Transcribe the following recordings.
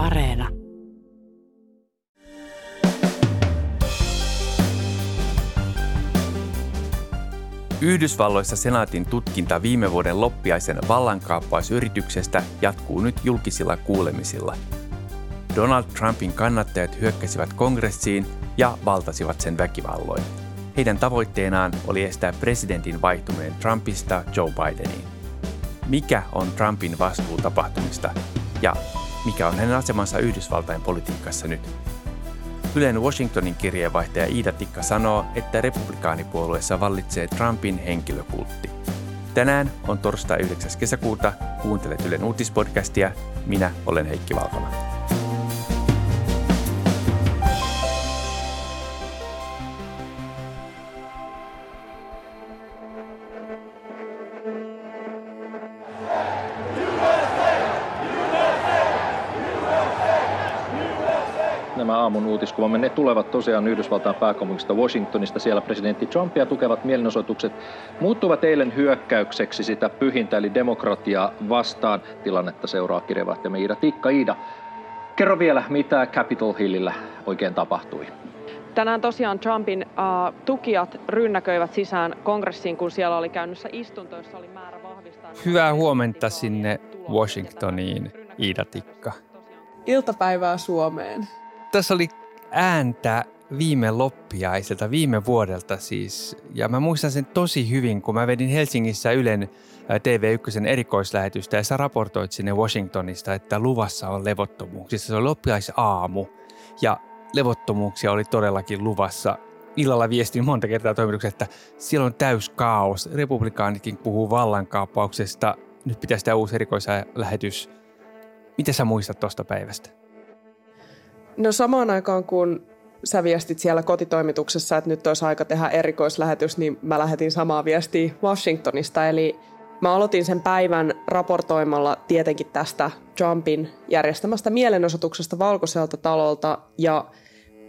Areena. Yhdysvalloissa senaatin tutkinta viime vuoden loppiaisen vallankaappausyrityksestä jatkuu nyt julkisilla kuulemisilla. Donald Trumpin kannattajat hyökkäsivät kongressiin ja valtasivat sen väkivalloin. Heidän tavoitteenaan oli estää presidentin vaihtuminen Trumpista Joe Bideniin. Mikä on Trumpin vastuu tapahtumista ja mikä on hänen asemansa Yhdysvaltain politiikassa nyt? Ylen Washingtonin kirjeenvaihtaja Iida Tikka sanoo, että republikaanipuolueessa vallitsee Trumpin henkilökultti. Tänään on torstai 9. kesäkuuta. Kuuntelet Ylen uutispodcastia. Minä olen Heikki Valkola. Uutiskuvamme. Ne tulevat tosiaan Yhdysvaltain pääkaupungista Washingtonista. Siellä presidentti Trumpia tukevat mielenosoitukset muuttuvat eilen hyökkäykseksi sitä pyhintä eli demokratiaa vastaan. Tilannetta seuraa kirjeenvaihtajamme Iida Tikka. Iida, kerro vielä, mitä Capitol Hillillä oikein tapahtui? Tänään tosiaan Trumpin uh, tukijat rynnäköivät sisään kongressiin, kun siellä oli käynnissä istunto, jossa oli määrä vahvistaa... Hyvää huomenta sinne Washingtoniin, Iida Tikka. Iltapäivää Suomeen tässä oli ääntä viime loppiaiselta, viime vuodelta siis. Ja mä muistan sen tosi hyvin, kun mä vedin Helsingissä Ylen TV1 erikoislähetystä ja sä raportoit sinne Washingtonista, että luvassa on levottomuuksissa. Se oli loppiaisaamu ja levottomuuksia oli todellakin luvassa. Illalla viestin monta kertaa toimituksessa, että siellä on täys kaos. Republikaanitkin puhuu vallankaappauksesta. Nyt pitäisi tämä uusi erikoislähetys. Mitä sä muistat tuosta päivästä? No samaan aikaan kun sä viestit siellä kotitoimituksessa, että nyt olisi aika tehdä erikoislähetys, niin mä lähetin samaa viestiä Washingtonista. Eli mä aloitin sen päivän raportoimalla tietenkin tästä Trumpin järjestämästä mielenosoituksesta Valkoiselta talolta ja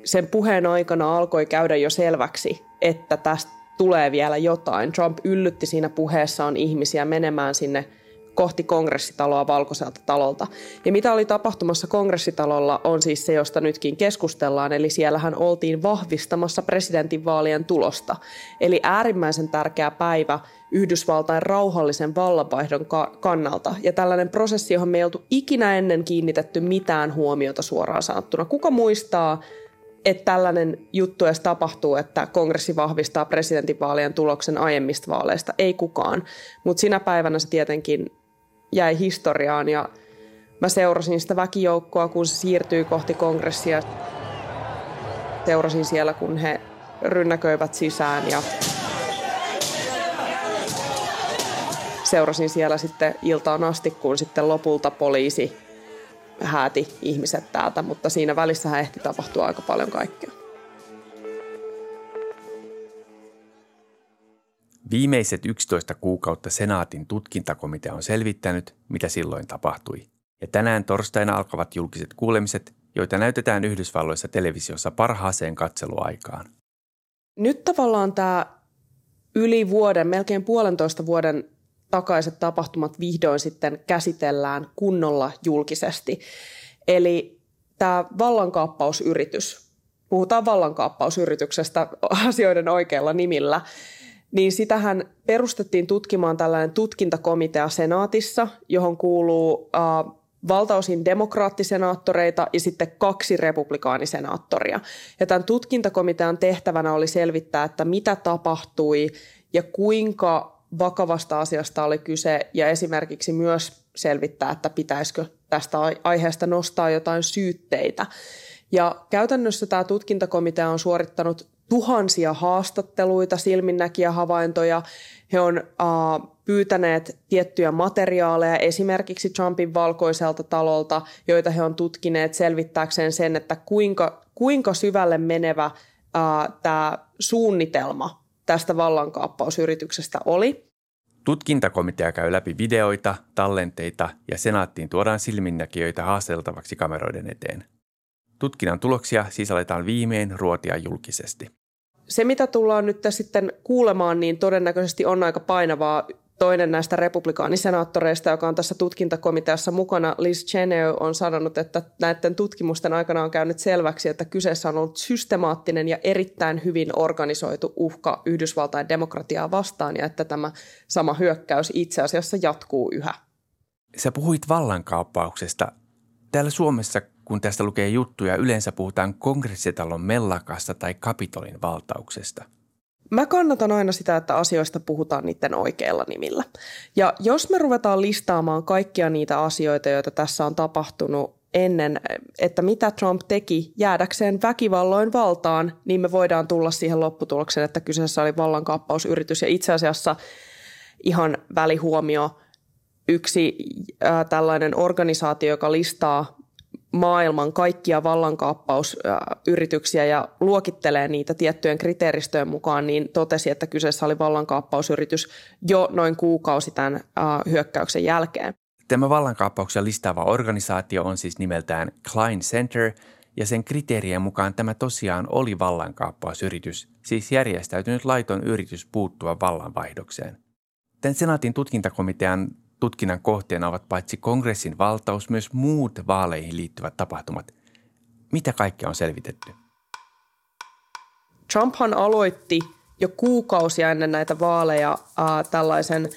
sen puheen aikana alkoi käydä jo selväksi, että tästä tulee vielä jotain. Trump yllytti siinä puheessaan ihmisiä menemään sinne – kohti kongressitaloa valkoiselta talolta. Ja mitä oli tapahtumassa kongressitalolla on siis se, josta nytkin keskustellaan, eli siellähän oltiin vahvistamassa presidentinvaalien tulosta. Eli äärimmäisen tärkeä päivä Yhdysvaltain rauhallisen vallanvaihdon kannalta. Ja tällainen prosessi, johon me ei oltu ikinä ennen kiinnitetty mitään huomiota suoraan sanottuna. Kuka muistaa, että tällainen juttu edes tapahtuu, että kongressi vahvistaa presidentinvaalien tuloksen aiemmista vaaleista? Ei kukaan. Mutta sinä päivänä se tietenkin jäi historiaan ja mä seurasin sitä väkijoukkoa, kun se siirtyi kohti kongressia. Seurasin siellä, kun he rynnäköivät sisään ja seurasin siellä sitten iltaan asti, kun sitten lopulta poliisi hääti ihmiset täältä, mutta siinä välissä ehti tapahtua aika paljon kaikkea. Viimeiset 11 kuukautta senaatin tutkintakomitea on selvittänyt, mitä silloin tapahtui. Ja tänään torstaina alkavat julkiset kuulemiset, joita näytetään Yhdysvalloissa televisiossa parhaaseen katseluaikaan. Nyt tavallaan tämä yli vuoden, melkein puolentoista vuoden takaiset tapahtumat vihdoin sitten käsitellään kunnolla julkisesti. Eli tämä vallankaappausyritys, puhutaan vallankaappausyrityksestä asioiden oikealla nimillä – niin sitähän perustettiin tutkimaan tällainen tutkintakomitea senaatissa, johon kuuluu äh, valtaosin demokraattisenaattoreita ja sitten kaksi republikaanisenaattoria. Ja tämän tutkintakomitean tehtävänä oli selvittää, että mitä tapahtui ja kuinka vakavasta asiasta oli kyse ja esimerkiksi myös selvittää, että pitäisikö tästä aiheesta nostaa jotain syytteitä. Ja käytännössä tämä tutkintakomitea on suorittanut tuhansia haastatteluita, silminnäkijähavaintoja. He on uh, pyytäneet tiettyjä materiaaleja esimerkiksi Trumpin valkoiselta talolta, joita he on tutkineet selvittääkseen sen, että kuinka, kuinka syvälle menevä uh, tämä suunnitelma tästä vallankaappausyrityksestä oli. Tutkintakomitea käy läpi videoita, tallenteita ja senaattiin tuodaan silminnäkijöitä haasteltavaksi kameroiden eteen. Tutkinnan tuloksia siis aletaan viimein ruotia julkisesti se, mitä tullaan nyt sitten kuulemaan, niin todennäköisesti on aika painavaa toinen näistä republikaanisenaattoreista, joka on tässä tutkintakomiteassa mukana, Liz Cheney, on sanonut, että näiden tutkimusten aikana on käynyt selväksi, että kyseessä on ollut systemaattinen ja erittäin hyvin organisoitu uhka Yhdysvaltain demokratiaa vastaan ja että tämä sama hyökkäys itse asiassa jatkuu yhä. Sä puhuit vallankaappauksesta. Täällä Suomessa, kun tästä lukee juttuja, yleensä puhutaan kongressitalon mellakasta tai kapitolin valtauksesta – Mä kannatan aina sitä, että asioista puhutaan niiden oikeilla nimillä. Ja jos me ruvetaan listaamaan kaikkia niitä asioita, joita tässä on tapahtunut ennen, että mitä Trump teki jäädäkseen väkivalloin valtaan, niin me voidaan tulla siihen lopputulokseen, että kyseessä oli vallankaappausyritys. Ja itse asiassa ihan välihuomio, yksi äh, tällainen organisaatio, joka listaa maailman kaikkia vallankaappausyrityksiä ja luokittelee niitä tiettyjen kriteeristöjen mukaan, niin totesi, että kyseessä oli vallankaappausyritys jo noin kuukausi tämän hyökkäyksen jälkeen. Tämä vallankaappauksia listaava organisaatio on siis nimeltään Klein Center, ja sen kriteerien mukaan tämä tosiaan oli vallankaappausyritys, siis järjestäytynyt laiton yritys puuttua vallanvaihdokseen. Tämän senaatin tutkintakomitean Tutkinnan kohteena ovat paitsi kongressin valtaus, myös muut vaaleihin liittyvät tapahtumat. Mitä kaikkea on selvitetty? Trumphan aloitti jo kuukausia ennen näitä vaaleja äh, tällaisen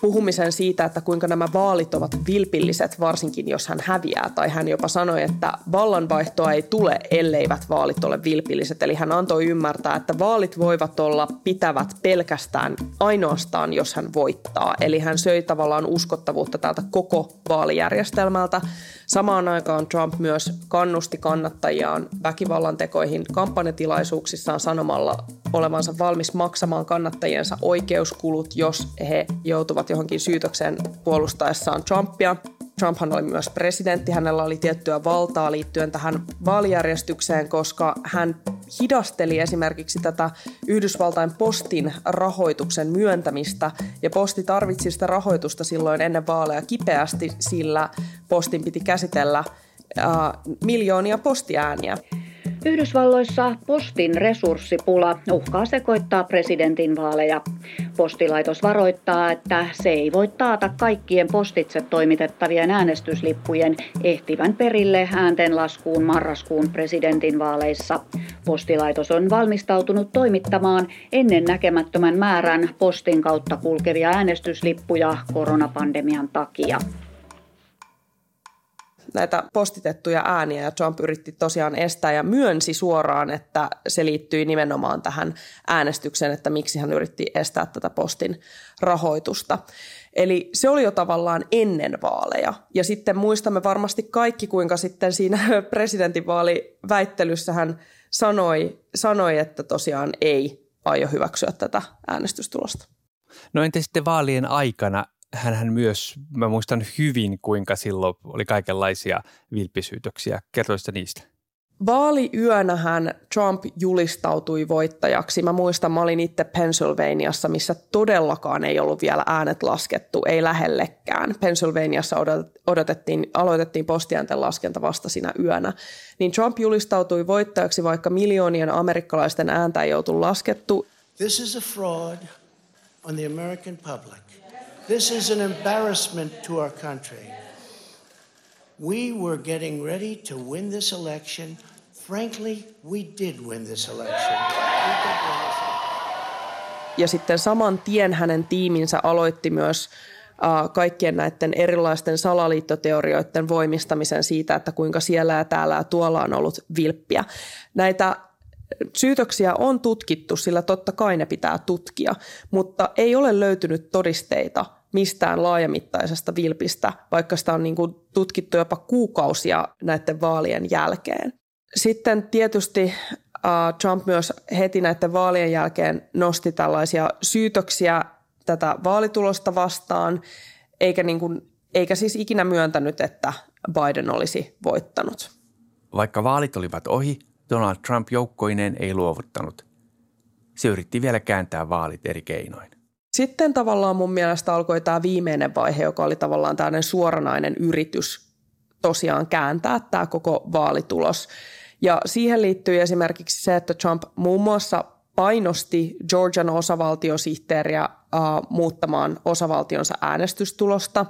puhumisen siitä, että kuinka nämä vaalit ovat vilpilliset, varsinkin jos hän häviää. Tai hän jopa sanoi, että vallanvaihtoa ei tule, elleivät vaalit ole vilpilliset. Eli hän antoi ymmärtää, että vaalit voivat olla pitävät pelkästään ainoastaan, jos hän voittaa. Eli hän söi tavallaan uskottavuutta tältä koko vaalijärjestelmältä. Samaan aikaan Trump myös kannusti kannattajiaan väkivallan tekoihin kampanjatilaisuuksissaan sanomalla olevansa valmis maksamaan kannattajiensa oikeuskulut, jos he joutuvat johonkin syytökseen puolustaessaan Trumpia. Trumphan oli myös presidentti, hänellä oli tiettyä valtaa liittyen tähän vaalijärjestykseen, koska hän hidasteli esimerkiksi tätä Yhdysvaltain postin rahoituksen myöntämistä, ja posti tarvitsi sitä rahoitusta silloin ennen vaaleja kipeästi, sillä postin piti käsitellä äh, miljoonia postiääniä. Yhdysvalloissa postin resurssipula uhkaa sekoittaa presidentin vaaleja. Postilaitos varoittaa, että se ei voi taata kaikkien postitse toimitettavien äänestyslippujen ehtivän perille ääntenlaskuun marraskuun presidentin vaaleissa. Postilaitos on valmistautunut toimittamaan ennen näkemättömän määrän postin kautta kulkevia äänestyslippuja koronapandemian takia näitä postitettuja ääniä ja Trump yritti tosiaan estää ja myönsi suoraan, että se liittyi nimenomaan tähän äänestykseen, että miksi hän yritti estää tätä postin rahoitusta. Eli se oli jo tavallaan ennen vaaleja. Ja sitten muistamme varmasti kaikki, kuinka sitten siinä presidentinvaaliväittelyssä hän sanoi, sanoi, että tosiaan ei aio hyväksyä tätä äänestystulosta. No entä sitten vaalien aikana? Hän myös, mä muistan hyvin, kuinka silloin oli kaikenlaisia vilppisyytöksiä. Kertoisitko niistä? Vaaliyönähän Trump julistautui voittajaksi. Mä muistan, mä olin itse Pennsylvaniassa, missä todellakaan ei ollut vielä äänet laskettu, ei lähellekään. Pennsylvaniassa odotettiin, aloitettiin postiäänten laskenta vasta siinä yönä. Niin Trump julistautui voittajaksi, vaikka miljoonien amerikkalaisten ääntä ei oltu laskettu. This is a fraud on the American public. This is an embarrassment to our country. We were getting ready to win this election. Frankly, we did win this election. Ja sitten saman tien hänen tiiminsä aloitti myös uh, kaikkien näiden erilaisten salaliittoteorioiden voimistamisen siitä, että kuinka siellä ja täällä ja tuolla on ollut vilppiä. Näitä syytöksiä on tutkittu, sillä totta kai ne pitää tutkia, mutta ei ole löytynyt todisteita mistään laajamittaisesta vilpistä, vaikka sitä on niin kuin tutkittu jopa kuukausia näiden vaalien jälkeen. Sitten tietysti Trump myös heti näiden vaalien jälkeen nosti tällaisia syytöksiä tätä vaalitulosta vastaan, eikä, niin kuin, eikä siis ikinä myöntänyt, että Biden olisi voittanut. Vaikka vaalit olivat ohi, Donald Trump joukkoineen ei luovuttanut. Se yritti vielä kääntää vaalit eri keinoin. Sitten tavallaan mun mielestä alkoi tämä viimeinen vaihe, joka oli tavallaan tällainen suoranainen yritys tosiaan kääntää tämä koko vaalitulos. Ja siihen liittyy esimerkiksi se, että Trump muun muassa painosti Georgian osavaltiosihteeriä uh, muuttamaan osavaltionsa äänestystulosta.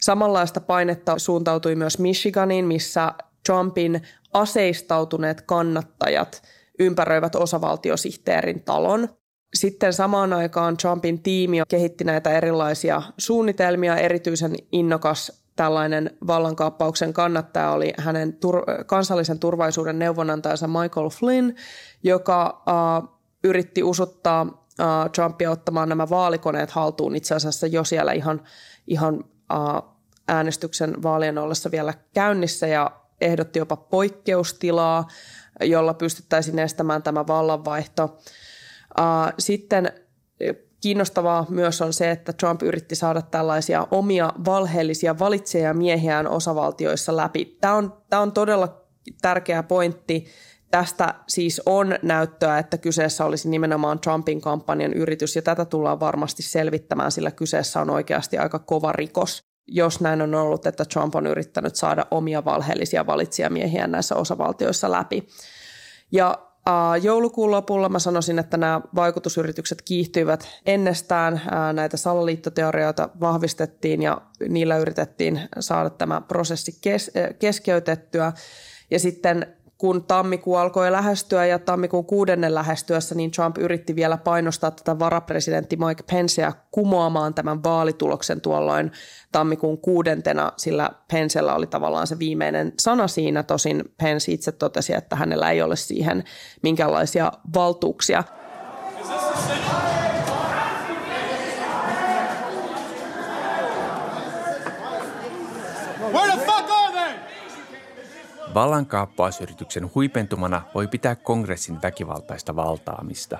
Samanlaista painetta suuntautui myös Michiganiin, missä Trumpin aseistautuneet kannattajat ympäröivät osavaltiosihteerin talon. Sitten samaan aikaan Trumpin tiimi kehitti näitä erilaisia suunnitelmia. Erityisen innokas tällainen vallankaappauksen kannattaja oli hänen tur- kansallisen turvallisuuden neuvonantajansa Michael Flynn, joka uh, yritti usuttaa uh, Trumpia ottamaan nämä vaalikoneet haltuun itse asiassa jo siellä ihan, ihan uh, äänestyksen vaalien ollessa vielä käynnissä ja ehdotti jopa poikkeustilaa, jolla pystyttäisiin estämään tämä vallanvaihto. Sitten kiinnostavaa myös on se, että Trump yritti saada tällaisia omia valheellisia valitsijamiehiään osavaltioissa läpi. Tämä on, tämä on todella tärkeä pointti. Tästä siis on näyttöä, että kyseessä olisi nimenomaan Trumpin kampanjan yritys, ja tätä tullaan varmasti selvittämään, sillä kyseessä on oikeasti aika kova rikos jos näin on ollut, että Trump on yrittänyt saada omia valheellisia valitsijamiehiä näissä osavaltioissa läpi. Ja äh, joulukuun lopulla mä sanoisin, että nämä vaikutusyritykset kiihtyivät ennestään. Äh, näitä salaliittoteorioita vahvistettiin ja niillä yritettiin saada tämä prosessi kes- keskeytettyä. Ja sitten kun tammikuu alkoi lähestyä ja tammikuun kuudennen lähestyessä, niin Trump yritti vielä painostaa tätä varapresidentti Mike Penceä kumoamaan tämän vaalituloksen tuolloin tammikuun kuudentena, sillä Pencellä oli tavallaan se viimeinen sana siinä. Tosin Pence itse totesi, että hänellä ei ole siihen minkäänlaisia valtuuksia. Where the fuck Vallankaappausyrityksen huipentumana voi pitää kongressin väkivaltaista valtaamista.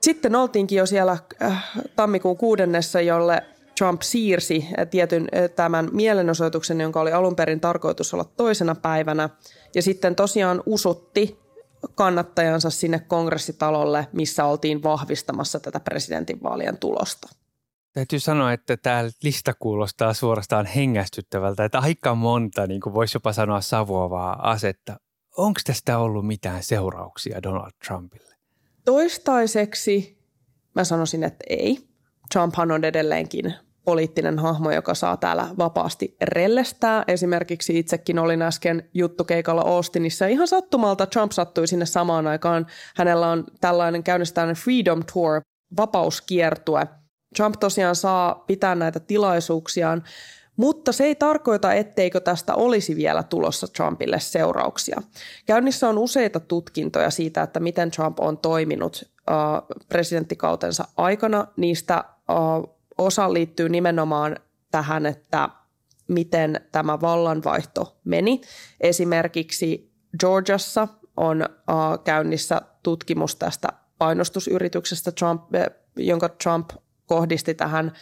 Sitten oltiinkin jo siellä äh, tammikuun kuudennessa, jolle Trump siirsi äh, tietyn äh, tämän mielenosoituksen, jonka oli alun perin tarkoitus olla toisena päivänä. Ja sitten tosiaan usutti kannattajansa sinne kongressitalolle, missä oltiin vahvistamassa tätä presidentinvaalien tulosta. Täytyy sanoa, että tämä lista kuulostaa suorastaan hengästyttävältä, että aika monta, niin kuin voisi jopa sanoa savuavaa asetta. Onko tästä ollut mitään seurauksia Donald Trumpille? Toistaiseksi mä sanoisin, että ei. Trumphan on edelleenkin poliittinen hahmo, joka saa täällä vapaasti rellestää. Esimerkiksi itsekin olin äsken juttukeikalla Austinissa. Ihan sattumalta Trump sattui sinne samaan aikaan. Hänellä on tällainen käynnistäinen Freedom Tour, vapauskiertue – Trump tosiaan saa pitää näitä tilaisuuksiaan, mutta se ei tarkoita, etteikö tästä olisi vielä tulossa Trumpille seurauksia. Käynnissä on useita tutkintoja siitä, että miten Trump on toiminut uh, presidenttikautensa aikana. Niistä uh, osa liittyy nimenomaan tähän, että miten tämä vallanvaihto meni. Esimerkiksi Georgiassa on uh, käynnissä tutkimus tästä painostusyrityksestä, Trump, jonka Trump kohdisti tähän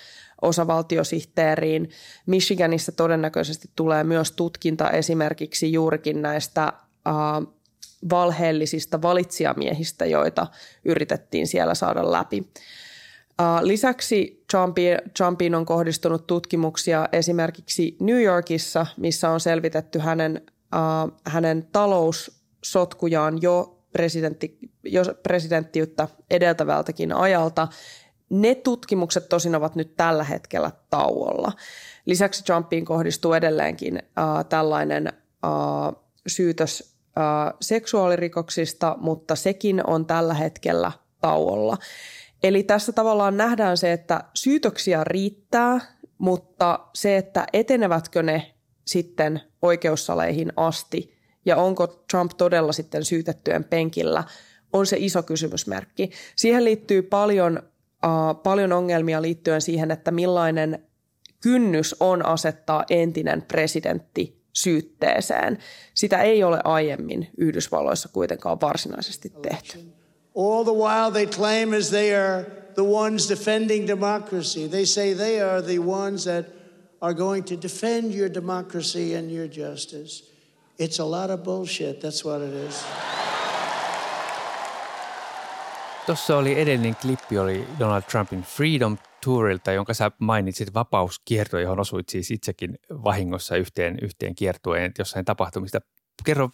osavaltiosihteeriin. Michiganissa todennäköisesti tulee myös tutkinta esimerkiksi juurikin näistä uh, valheellisista valitsijamiehistä, joita yritettiin siellä saada läpi. Lisäksi Trumpiin, on kohdistunut tutkimuksia esimerkiksi New Yorkissa, missä on selvitetty hänen, hänen taloussotkujaan jo presidentti, jo presidenttiyttä edeltävältäkin ajalta ne tutkimukset tosin ovat nyt tällä hetkellä tauolla. Lisäksi Trumpiin kohdistuu edelleenkin äh, tällainen äh, syytös äh, seksuaalirikoksista, mutta sekin on tällä hetkellä tauolla. Eli tässä tavallaan nähdään se, että syytöksiä riittää, mutta se, että etenevätkö ne sitten oikeussaleihin asti ja onko Trump todella sitten syytettyjen penkillä, on se iso kysymysmerkki. Siihen liittyy paljon paljon ongelmia liittyen siihen, että millainen kynnys on asettaa entinen presidentti syytteeseen. Sitä ei ole aiemmin Yhdysvalloissa kuitenkaan varsinaisesti tehty. All the while they claim as they are the ones defending democracy. They say they are the ones that are going to defend your democracy and your justice. It's a lot of bullshit. That's what it is. Tuossa oli edellinen klippi, oli Donald Trumpin Freedom Tourilta, jonka sä mainitsit vapauskierto, johon osuit siis itsekin vahingossa yhteen, yhteen kiertueen jossain tapahtumista. Kerro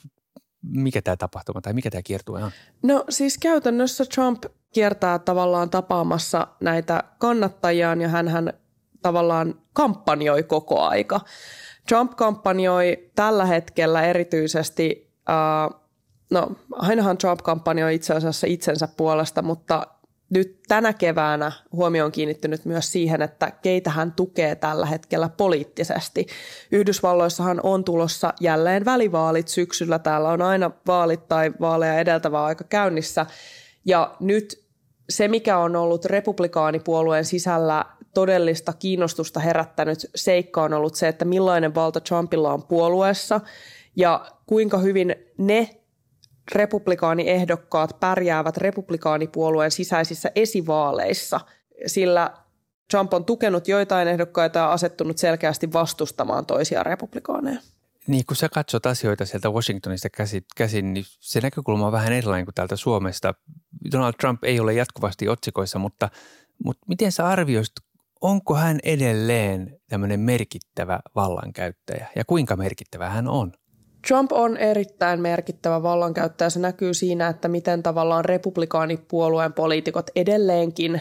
mikä tämä tapahtuma tai mikä tämä kiertue on? No siis käytännössä Trump kiertää tavallaan tapaamassa näitä kannattajiaan ja hän tavallaan kampanjoi koko aika. Trump kampanjoi tällä hetkellä erityisesti, uh, no ainahan Trump kampanjoi itse asiassa itsensä puolesta, mutta nyt tänä keväänä huomio on kiinnittynyt myös siihen, että keitä hän tukee tällä hetkellä poliittisesti. Yhdysvalloissahan on tulossa jälleen välivaalit syksyllä. Täällä on aina vaalit tai vaaleja edeltävä aika käynnissä. Ja nyt se, mikä on ollut republikaanipuolueen sisällä todellista kiinnostusta herättänyt seikka on ollut se, että millainen valta Trumpilla on puolueessa ja kuinka hyvin ne republikaaniehdokkaat pärjäävät republikaanipuolueen sisäisissä esivaaleissa, sillä Trump on tukenut joitain ehdokkaita ja asettunut selkeästi vastustamaan toisia republikaaneja. Niin, kun sä katsot asioita sieltä Washingtonista käsin, niin se näkökulma on vähän erilainen kuin täältä Suomesta. Donald Trump ei ole jatkuvasti otsikoissa, mutta, mutta miten sä arvioisit, onko hän edelleen tämmöinen merkittävä vallankäyttäjä ja kuinka merkittävä hän on? Trump on erittäin merkittävä vallankäyttäjä. Se näkyy siinä, että miten tavallaan republikaanipuolueen poliitikot edelleenkin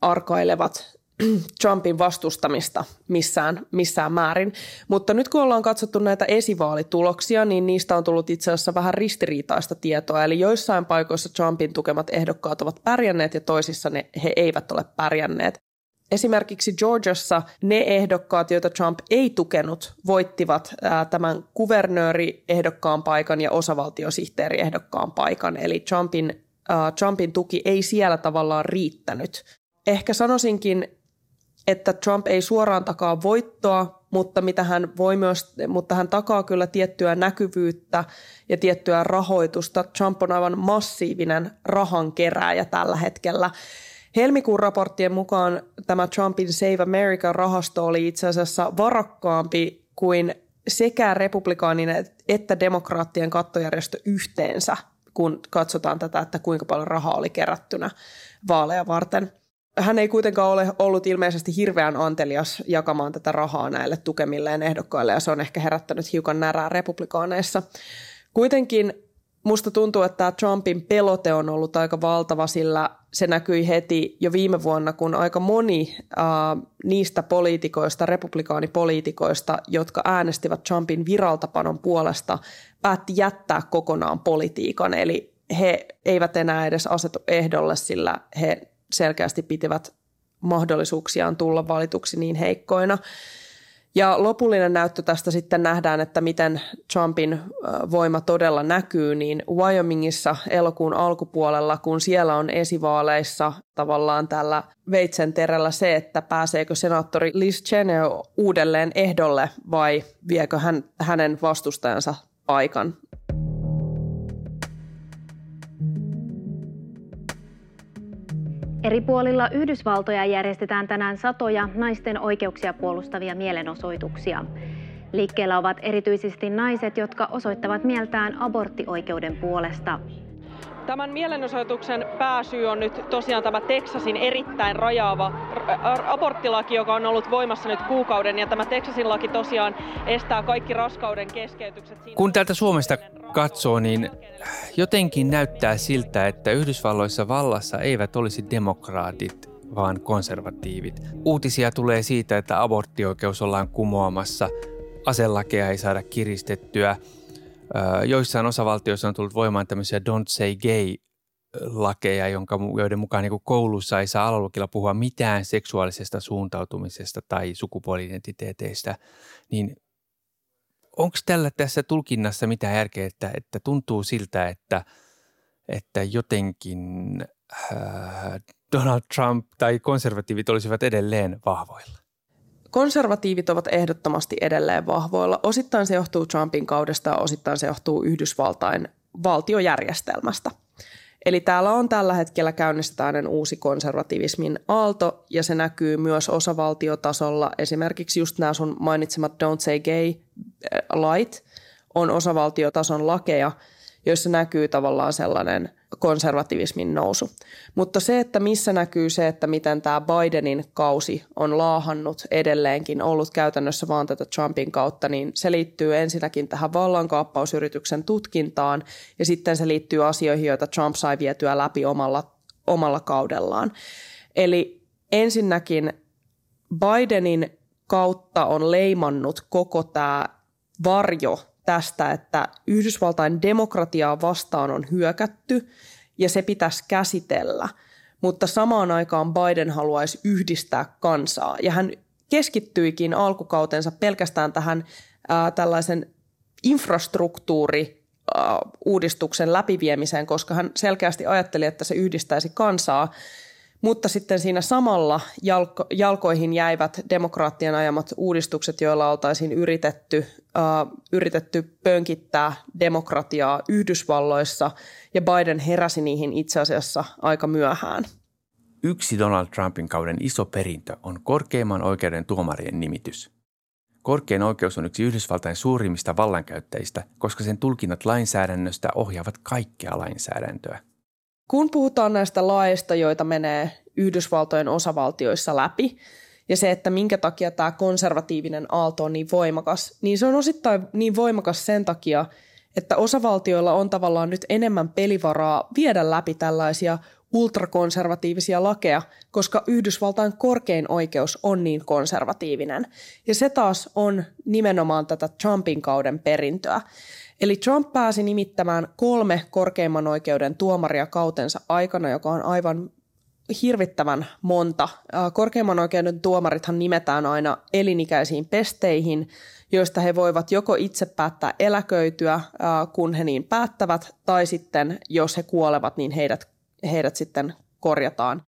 arkailevat Trumpin vastustamista missään, missään määrin. Mutta nyt kun ollaan katsottu näitä esivaalituloksia, niin niistä on tullut itse asiassa vähän ristiriitaista tietoa. Eli joissain paikoissa Trumpin tukemat ehdokkaat ovat pärjänneet ja toisissa ne, he eivät ole pärjänneet. Esimerkiksi Georgiassa ne ehdokkaat, joita Trump ei tukenut, voittivat ää, tämän kuvernööriehdokkaan paikan ja osavaltiosihteeriehdokkaan paikan. Eli Trumpin, ää, Trumpin tuki ei siellä tavallaan riittänyt. Ehkä sanoisinkin, että Trump ei suoraan takaa voittoa, mutta, mitä hän voi myös, mutta hän takaa kyllä tiettyä näkyvyyttä ja tiettyä rahoitusta. Trump on aivan massiivinen rahankerääjä tällä hetkellä. Helmikuun raporttien mukaan tämä Trumpin Save America-rahasto oli itse asiassa varakkaampi kuin sekä republikaaninen että demokraattien kattojärjestö yhteensä, kun katsotaan tätä, että kuinka paljon rahaa oli kerättynä vaaleja varten. Hän ei kuitenkaan ole ollut ilmeisesti hirveän antelias jakamaan tätä rahaa näille tukemilleen ehdokkaille, ja se on ehkä herättänyt hiukan närää republikaaneissa. Kuitenkin Musta tuntuu, että tämä Trumpin pelote on ollut aika valtava, sillä se näkyi heti jo viime vuonna, kun aika moni äh, niistä poliitikoista, republikaanipoliitikoista, jotka äänestivät Trumpin viraltapanon puolesta, päätti jättää kokonaan politiikan. Eli he eivät enää edes asetu ehdolle, sillä he selkeästi pitivät mahdollisuuksiaan tulla valituksi niin heikkoina. Ja lopullinen näyttö tästä sitten nähdään, että miten Trumpin voima todella näkyy, niin Wyomingissa elokuun alkupuolella, kun siellä on esivaaleissa tavallaan tällä veitsen terällä se, että pääseekö senaattori Liz Cheney uudelleen ehdolle vai viekö hän hänen vastustajansa paikan Eri puolilla Yhdysvaltoja järjestetään tänään satoja naisten oikeuksia puolustavia mielenosoituksia. Liikkeellä ovat erityisesti naiset, jotka osoittavat mieltään aborttioikeuden puolesta. Tämän mielenosoituksen pääsyy on nyt tosiaan tämä Teksasin erittäin rajaava aborttilaki, joka on ollut voimassa nyt kuukauden. Ja tämä Teksasin laki tosiaan estää kaikki raskauden keskeytykset. Kun täältä Suomesta katsoo, niin jotenkin näyttää siltä, että Yhdysvalloissa vallassa eivät olisi demokraatit, vaan konservatiivit. Uutisia tulee siitä, että aborttioikeus ollaan kumoamassa, aselakeja ei saada kiristettyä – Joissain osavaltioissa on tullut voimaan tämmöisiä don't say gay lakeja, jonka, joiden mukaan niin koulussa ei saa alalukilla puhua mitään seksuaalisesta suuntautumisesta tai sukupuoli-identiteeteistä, niin onko tällä tässä tulkinnassa mitään järkeä, että, että tuntuu siltä, että, että jotenkin äh, Donald Trump tai konservatiivit olisivat edelleen vahvoilla? Konservatiivit ovat ehdottomasti edelleen vahvoilla. Osittain se johtuu Trumpin kaudesta ja osittain se johtuu Yhdysvaltain valtiojärjestelmästä. Eli täällä on tällä hetkellä käynnistetään uusi konservativismin aalto ja se näkyy myös osavaltiotasolla. Esimerkiksi just nämä sun mainitsemat Don't Say Gay äh, light on osavaltiotason lakeja, joissa näkyy tavallaan sellainen konservativismin nousu. Mutta se, että missä näkyy se, että miten tämä Bidenin kausi on laahannut edelleenkin, ollut käytännössä vaan tätä Trumpin kautta, niin se liittyy ensinnäkin tähän vallankaappausyrityksen tutkintaan ja sitten se liittyy asioihin, joita Trump sai vietyä läpi omalla, omalla kaudellaan. Eli ensinnäkin Bidenin kautta on leimannut koko tämä varjo tästä, että Yhdysvaltain demokratiaa vastaan on hyökätty ja se pitäisi käsitellä, mutta samaan aikaan Biden haluaisi yhdistää kansaa. Ja hän keskittyikin alkukautensa pelkästään tähän ää, tällaisen infrastruktuuri uudistuksen läpiviemiseen, koska hän selkeästi ajatteli, että se yhdistäisi kansaa. Mutta sitten siinä samalla jalko, jalkoihin jäivät demokraattien ajamat uudistukset, joilla oltaisiin yritetty, yritetty pönkittää demokratiaa Yhdysvalloissa, ja Biden heräsi niihin itse asiassa aika myöhään. Yksi Donald Trumpin kauden iso perintö on korkeimman oikeuden tuomarien nimitys. Korkein oikeus on yksi Yhdysvaltain suurimmista vallankäyttäjistä, koska sen tulkinnat lainsäädännöstä ohjaavat kaikkea lainsäädäntöä. Kun puhutaan näistä laeista, joita menee Yhdysvaltojen osavaltioissa läpi, ja se, että minkä takia tämä konservatiivinen aalto on niin voimakas, niin se on osittain niin voimakas sen takia, että osavaltioilla on tavallaan nyt enemmän pelivaraa viedä läpi tällaisia ultrakonservatiivisia lakeja, koska Yhdysvaltain korkein oikeus on niin konservatiivinen. Ja se taas on nimenomaan tätä Trumpin kauden perintöä. Eli Trump pääsi nimittämään kolme korkeimman oikeuden tuomaria kautensa aikana, joka on aivan hirvittävän monta. Korkeimman oikeuden tuomarithan nimetään aina elinikäisiin pesteihin, joista he voivat joko itse päättää eläköityä, kun he niin päättävät, tai sitten jos he kuolevat, niin heidät, heidät sitten korjataan.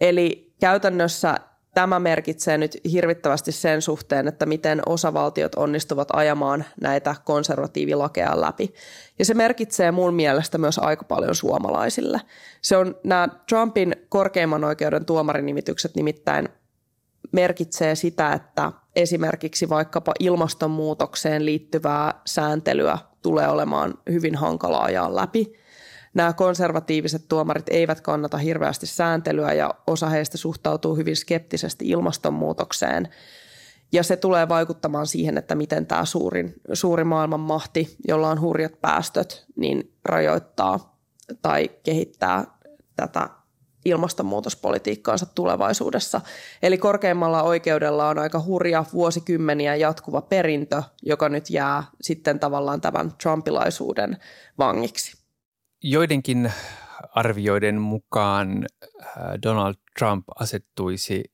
Eli käytännössä Tämä merkitsee nyt hirvittävästi sen suhteen, että miten osavaltiot onnistuvat ajamaan näitä konservatiivilakeja läpi. Ja se merkitsee mun mielestä myös aika paljon suomalaisille. Se on nämä Trumpin korkeimman oikeuden tuomarinimitykset nimittäin merkitsee sitä, että esimerkiksi vaikkapa ilmastonmuutokseen liittyvää sääntelyä tulee olemaan hyvin hankalaa ajaa läpi – nämä konservatiiviset tuomarit eivät kannata hirveästi sääntelyä ja osa heistä suhtautuu hyvin skeptisesti ilmastonmuutokseen. Ja se tulee vaikuttamaan siihen, että miten tämä suurin, suuri maailmanmahti, jolla on hurjat päästöt, niin rajoittaa tai kehittää tätä ilmastonmuutospolitiikkaansa tulevaisuudessa. Eli korkeimmalla oikeudella on aika hurja vuosikymmeniä jatkuva perintö, joka nyt jää sitten tavallaan tämän trumpilaisuuden vangiksi. Joidenkin arvioiden mukaan äh, Donald Trump asettuisi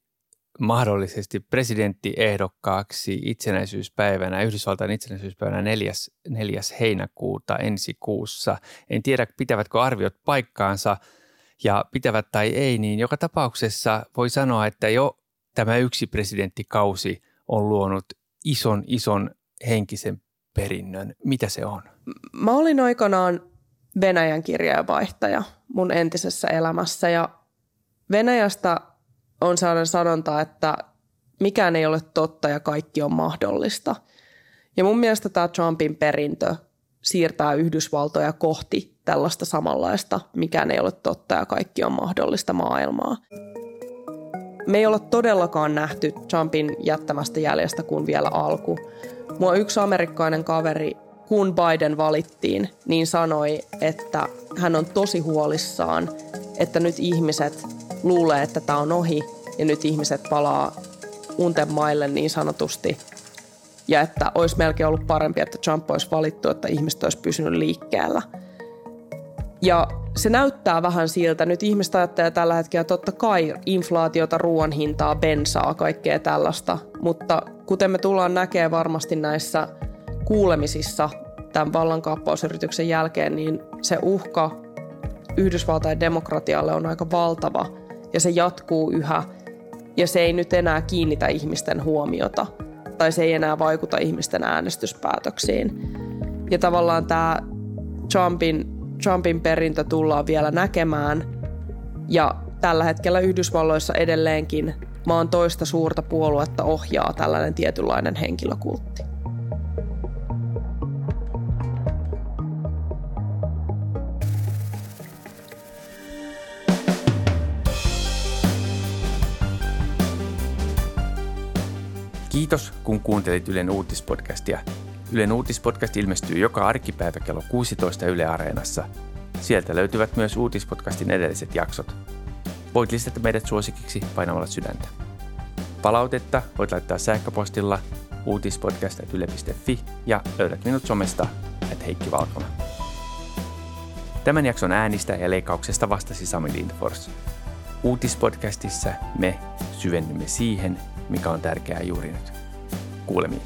mahdollisesti presidenttiehdokkaaksi itsenäisyyspäivänä, Yhdysvaltain itsenäisyyspäivänä 4. 4. heinäkuuta ensi kuussa. En tiedä, pitävätkö arviot paikkaansa ja pitävät tai ei, niin joka tapauksessa voi sanoa, että jo tämä yksi presidenttikausi on luonut ison, ison henkisen perinnön. Mitä se on? Mä olin aikanaan Venäjän kirjeenvaihtaja mun entisessä elämässä ja Venäjästä on sellainen sanonta, että mikään ei ole totta ja kaikki on mahdollista. Ja mun mielestä tämä Trumpin perintö siirtää Yhdysvaltoja kohti tällaista samanlaista, mikään ei ole totta ja kaikki on mahdollista maailmaa. Me ei olla todellakaan nähty Trumpin jättämästä jäljestä kuin vielä alku. Mua yksi amerikkalainen kaveri kun Biden valittiin, niin sanoi, että hän on tosi huolissaan, että nyt ihmiset luulee, että tämä on ohi ja nyt ihmiset palaa unten maille niin sanotusti. Ja että olisi melkein ollut parempi, että Trump olisi valittu, että ihmiset olisi pysynyt liikkeellä. Ja se näyttää vähän siltä. Nyt ihmiset ajattelee tällä hetkellä totta kai inflaatiota, ruoan hintaa, bensaa, kaikkea tällaista. Mutta kuten me tullaan näkemään varmasti näissä kuulemisissa tämän vallankaappausyrityksen jälkeen, niin se uhka Yhdysvaltain demokratialle on aika valtava ja se jatkuu yhä ja se ei nyt enää kiinnitä ihmisten huomiota tai se ei enää vaikuta ihmisten äänestyspäätöksiin. Ja tavallaan tämä Trumpin, Trumpin perintö tullaan vielä näkemään ja tällä hetkellä Yhdysvalloissa edelleenkin maan toista suurta puoluetta ohjaa tällainen tietynlainen henkilökultti. Kiitos, kun kuuntelit Ylen uutispodcastia. Ylen uutispodcast ilmestyy joka arkipäivä kello 16 Yle Areenassa. Sieltä löytyvät myös uutispodcastin edelliset jaksot. Voit lisätä meidät suosikiksi painamalla sydäntä. Palautetta voit laittaa sähköpostilla uutispodcast.yle.fi ja löydät minut somesta että Heikki Valkona. Tämän jakson äänistä ja leikkauksesta vastasi Sami Lindfors. Uutispodcastissa me syvennymme siihen, mikä on tärkeää juuri nyt. 鼓了没